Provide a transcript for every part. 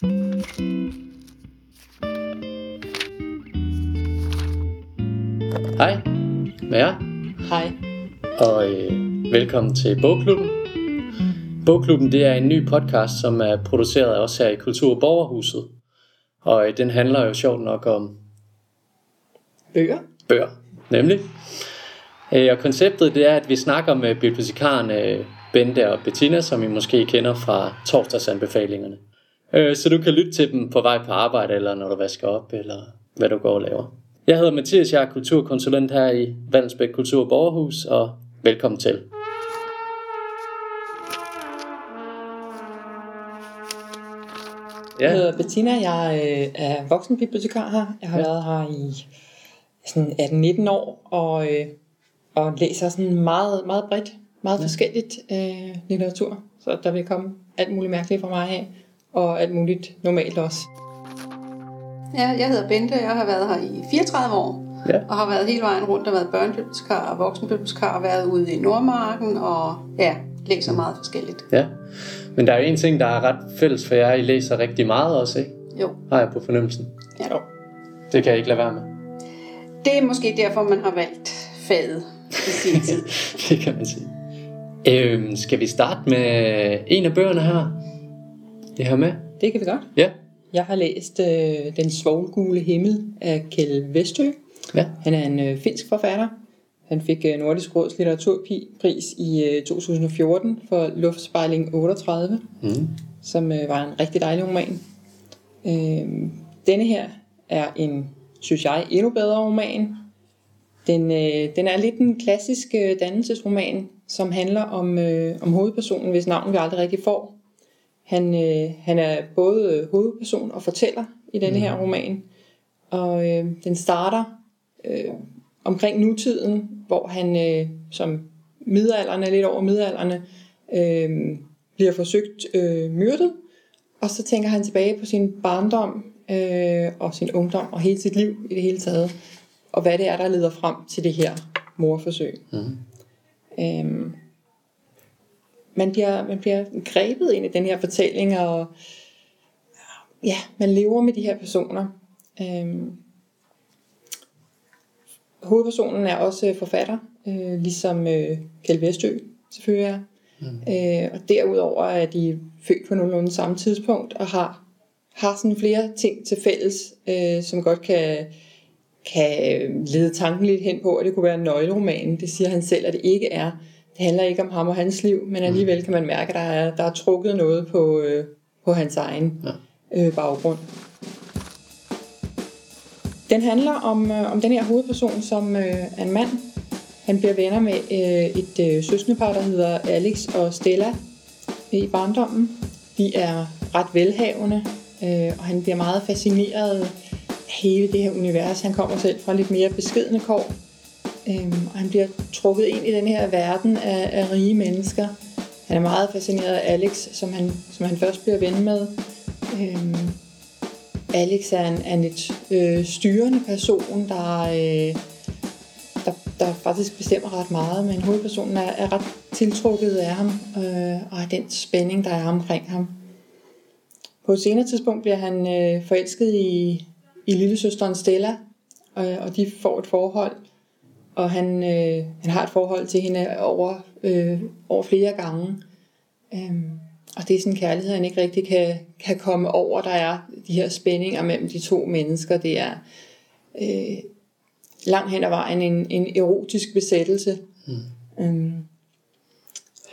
Hej, med jer, Hej. og øh, velkommen til Bogklubben. Bogklubben det er en ny podcast, som er produceret af os her i Kultur- og Borgerhuset. Og øh, den handler jo sjovt nok om Bøger? bøger, nemlig. Øh, og konceptet det er, at vi snakker med bibliotekarerne øh, Bente og Bettina, som I måske kender fra torsdagsanbefalingerne. Øh, så du kan lytte til dem på vej på arbejde, eller når du vasker op, eller hvad du går og laver. Jeg hedder Mathias, jeg er kulturkonsulent her i Vallensbæk Kultur- og Borgerhus, og velkommen til. Jeg hedder Bettina, jeg øh, er voksenbibliotekar her. Jeg har ja. været her i sådan 18-19 år, og, øh, og læser sådan meget, meget bredt, meget ja. forskelligt øh, litteratur. Så der vil komme alt muligt mærkeligt fra mig af, og alt muligt normalt også. Ja, jeg hedder Bente, jeg har været her i 34 år, Ja. og har været hele vejen rundt og været børnebibliotekar og voksenbibliotekar, og været ude i Nordmarken, og ja, læser meget forskelligt. Ja, men der er jo en ting, der er ret fælles for jer. I læser rigtig meget også, ikke? Jo, Har jeg på fornemmelsen. ja. Det kan jeg ikke lade være med. Det er måske derfor, man har valgt faget i sin tid. det kan man sige. Øhm, skal vi starte med en af bøgerne her? Det her med? Det kan vi godt. Ja. Jeg har læst øh, Den svovlgule himmel af Kjell Vestø. Ja. Han er en øh, finsk forfatter. Han fik øh, Nordisk Råds litteraturpris i øh, 2014 for Luftspejling 38, Mm. som øh, var en rigtig dejlig roman. Øh, denne her er en, synes jeg, endnu bedre roman. Den, øh, den er lidt en klassisk øh, dannelsesroman, som handler om, øh, om hovedpersonen, hvis navn vi aldrig rigtig får. Han, øh, han er både øh, hovedperson og fortæller i denne her roman. Og øh, den starter øh, omkring nutiden, hvor han øh, som midalderne, lidt over midalderne, øh, bliver forsøgt øh, myrdet. Og så tænker han tilbage på sin barndom øh, og sin ungdom og hele sit liv i det hele taget. Og hvad det er, der leder frem til det her morforsøg. Mm. Øhm, man, bliver, man bliver grebet ind i den her fortælling, og ja, man lever med de her personer. Øhm, hovedpersonen er også forfatter, øh, ligesom øh, Kjeld Vestø selvfølgelig er. Mm. Øh, og derudover er de født på nogenlunde samme tidspunkt, og har, har sådan flere ting til fælles, øh, som godt kan, kan lede tanken lidt hen på, at det kunne være en nøgleroman. Det siger han selv, at det ikke er. Det handler ikke om ham og hans liv, men alligevel kan man mærke, at der er, der er trukket noget på, øh, på hans egen øh, baggrund. Den handler om, øh, om den her hovedperson, som øh, er en mand. Han bliver venner med øh, et øh, søskendepar, der hedder Alex og Stella i barndommen. De er ret velhavende, øh, og han bliver meget fascineret af hele det her univers. Han kommer selv fra lidt mere beskedende kår, øh, og han bliver trukket ind i den her verden af, af rige mennesker. Han er meget fascineret af Alex, som han, som han først bliver ven med. Øh, Alex er en, er en lidt øh, styrende person, der, øh, der, der faktisk bestemmer ret meget, men hovedpersonen er, er ret tiltrukket af ham, øh, og af den spænding, der er omkring ham. På et senere tidspunkt bliver han øh, forelsket i, i lillesøsteren Stella, øh, og de får et forhold, og han, øh, han har et forhold til hende over, øh, over flere gange. Øhm, og det er sådan en kærlighed, han ikke rigtig kan, kan komme over. Der er de her spændinger mellem de to mennesker. Det er øh, langt hen ad vejen en, en erotisk besættelse. Mm. Øhm,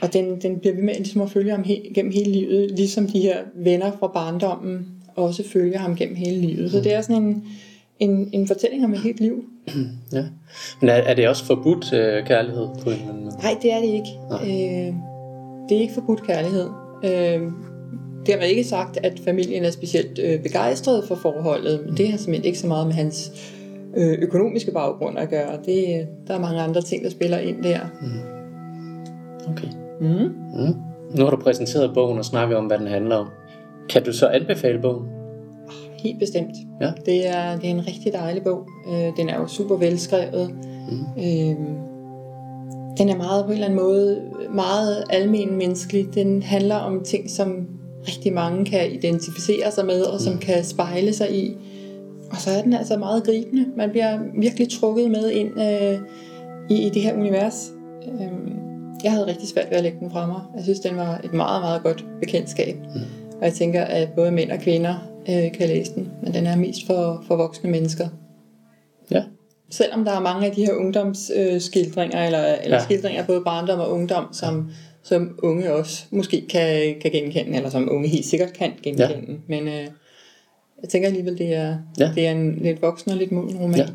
og den, den bliver ved med ligesom at følge ham he, gennem hele livet, ligesom de her venner fra barndommen også følger ham gennem hele livet. Mm. Så det er sådan en, en, en fortælling om et helt liv. Ja. Men er, er det også forbudt øh, kærlighed på en eller anden måde? Nej, det er det ikke. Øh, det er ikke forbudt kærlighed. Øh, det har ikke sagt, at familien er specielt øh, begejstret for forholdet, men det har simpelthen ikke så meget med hans øh, økonomiske baggrund at gøre. Det, der er mange andre ting, der spiller ind der. Okay. Mm. Mm. Nu har du præsenteret bogen og snakket om, hvad den handler om. Kan du så anbefale bogen? Helt bestemt. Ja. Det, er, det er en rigtig dejlig bog. Øh, den er jo super velskrevet. Mm. Øh, den er meget på en eller anden måde meget almen menneskelig. Den handler om ting, som rigtig mange kan identificere sig med, og som kan spejle sig i. Og så er den altså meget gribende. Man bliver virkelig trukket med ind øh, i, i det her univers. Øhm, jeg havde rigtig svært ved at lægge den fra mig. Jeg synes, den var et meget, meget godt bekendtskab. Mm. Og jeg tænker, at både mænd og kvinder øh, kan læse den, men den er mest for, for voksne mennesker. Ja. Selvom der er mange af de her ungdomsskildringer, øh, eller, eller Ja. skildringer af både barndom og ungdom, som, som unge også måske kan, kan genkende, eller som unge helt sikkert kan genkende. Ja. Men øh, jeg tænker alligevel, det er, Ja. ja. det er en lidt voksen og lidt moden roman. Ja. Ja.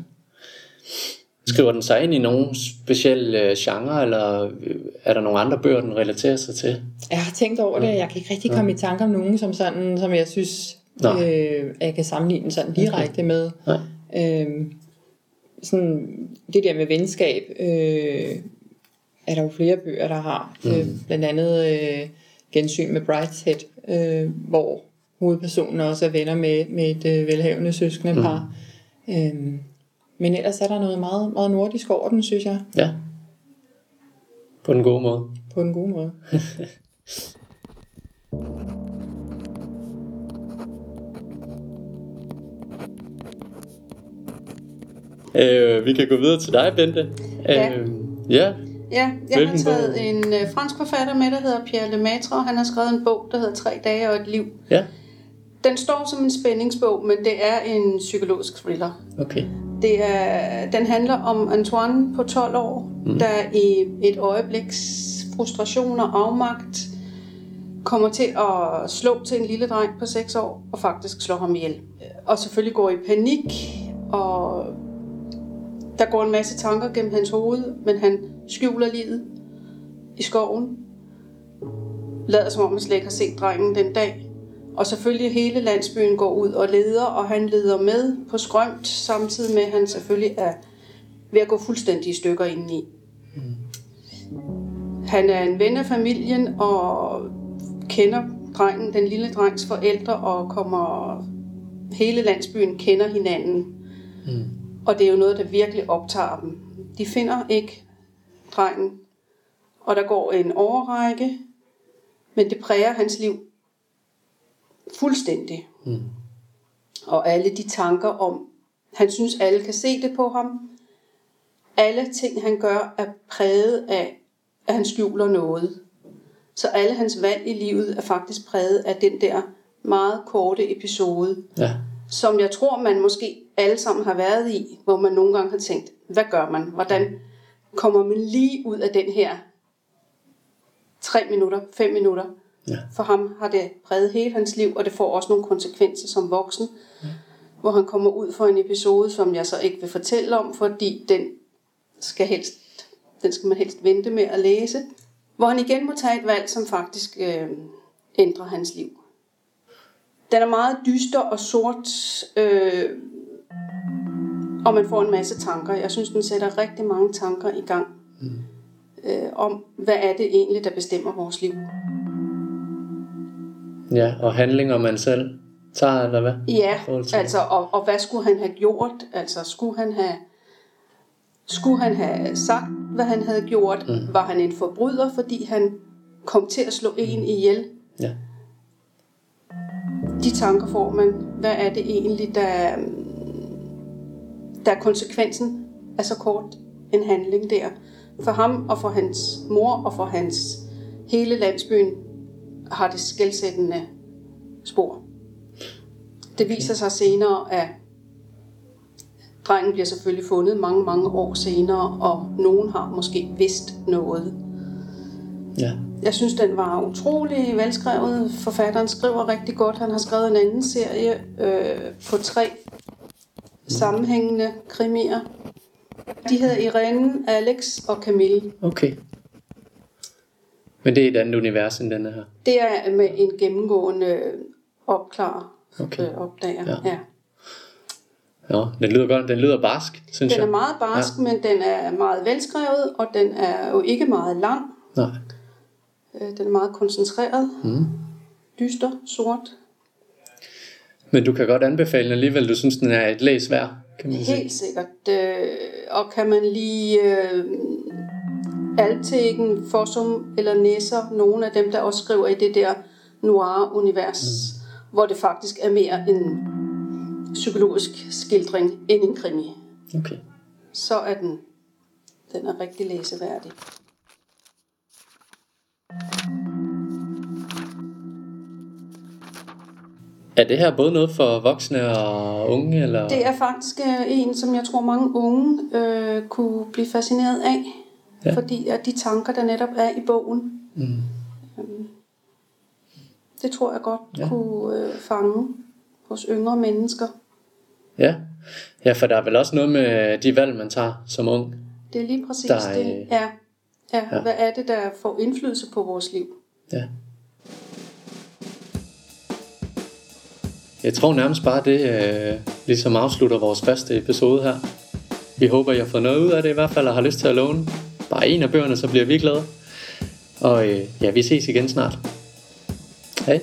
Skriver den sig ind i nogen speciel øh, genre, eller øh, er der nogle andre bøger, den relaterer sig til? Jeg har tænkt over det, jeg kan ikke rigtig komme i tanke om nogen, som, sådan, som jeg synes, Nej. øh, jeg kan sammenligne den sådan direkte okay. med. Nej. Øh, sådan, det der med venskab, øh, er der jo flere bøger, der har. Mm. Øh, blandt andet øh, Gensyn med Brideshead, øh, hvor hovedpersonen også er venner med, med et øh, velhavende søskende par. Mm. Øh, men ellers er der noget meget, meget nordisk over den, synes jeg, Ja. På den gode måde. på en god måde. Øh, vi kan gå videre til dig, Bente. Ja. Øh, ja. Ja, jeg Hvilken har taget bog? en øh, fransk forfatter med, der hedder Pierre Lemaitre, og han har skrevet en bog, der hedder Tre dage og et liv. Ja. Den står som en spændingsbog, men det er en psykologisk thriller. Okay. Det er, den handler om Antoine på 12 år, mm. der i et øjebliks frustration og afmagt kommer til at slå til en lille dreng på 6 år og faktisk slår ham ihjel. Og selvfølgelig går i panik, og der går en masse tanker gennem hans hoved, men han skjuler livet i skoven. Lader som om han slet ikke har set drengen den dag. Og selvfølgelig hele landsbyen går ud og leder, og han leder med på skrømt, samtidig med at han selvfølgelig er ved at gå fuldstændig i stykker indeni. Han er en ven af familien og kender drengen, den lille drengs forældre, og kommer hele landsbyen kender hinanden. Mm. Og det er jo noget, der virkelig optager dem. De finder ikke drengen, og der går en overrække, men det præger hans liv fuldstændig. Mm. Og alle de tanker om, han synes, alle kan se det på ham. Alle ting, han gør, er præget af, at han skjuler noget. Så alle hans valg i livet er faktisk præget af den der meget korte episode, Ja. Som jeg tror, man måske alle sammen har været i, hvor man nogle gange har tænkt, hvad gør man? Hvordan kommer man lige ud af den her tre minutter, fem minutter? Ja. For ham har det præget hele hans liv, og det får også nogle konsekvenser som voksen, ja. hvor han kommer ud for en episode, som jeg så ikke vil fortælle om, fordi den skal, helst, den skal man helst vente med at læse. Hvor han igen må tage et valg, som faktisk øh, ændrer hans liv. Den er meget dyster og sort, øh, og man får en masse tanker. Jeg synes, den sætter rigtig mange tanker i gang mm. øh, om, hvad er det egentlig, der bestemmer vores liv. Ja, og handlinger man selv tager, eller hvad? Ja, altså, og, og hvad skulle han have gjort? Altså, skulle han have, skulle han have sagt, hvad han havde gjort? Mm. Var han en forbryder, fordi han kom til at slå en ihjel? Ja. De tanker får man. Hvad er det egentlig, der, der er konsekvensen af så kort en handling der? For ham og for hans mor og for hans hele landsbyen har det skældsættende spor. Det viser sig senere, at drengen bliver selvfølgelig fundet mange, mange år senere, og nogen har måske vidst noget. Ja. Jeg synes, den var utrolig velskrevet. Forfatteren skriver rigtig godt. Han har skrevet en anden serie øh, på tre sammenhængende krimier. De hedder Irene, Alex og Camille. Okay. Men det er et andet univers end denne her. Det er med en gennemgående opklarer, Okay. øh, opdager. Ja. Ja. Ja, den lyder godt. Den lyder barsk, synes Den jeg. er meget barsk, ja. men den er meget velskrevet, og den er jo ikke meget lang. Nej. Øh, Den er meget koncentreret, Mm. dyster, sort. Men du kan godt anbefale den alligevel. Du synes, den er et læs værd, kan man sige. Helt sikkert. Øh, Og kan man lige øh, Altegen, Fossum eller Nesser, nogle af dem, der også skriver i det der noir-univers, mm. hvor det faktisk er mere en psykologisk skildring end en krimi. Okay. Så er den, den er rigtig læseværdig. Er det her både noget for voksne og unge? Eller? Det er faktisk øh, en, som jeg tror mange unge øh, kunne blive fascineret af. Ja. Fordi at de tanker, der netop er i bogen, Mm. øhm, det tror jeg godt Ja. kunne øh, fange hos yngre mennesker. Ja. ja, for der er vel også noget med de valg, man tager som ung. Det er lige præcis Der er, det. øh, Ja. Ja. Ja. ja, hvad er det, der får indflydelse på vores liv? Ja. Jeg tror nærmest bare, det øh, ligesom afslutter vores første episode her. Vi håber, I har fået noget ud af det i hvert fald, og har lyst til at låne bare en af bøgerne, så bliver vi glade. Og øh, ja, vi ses igen snart. Hej.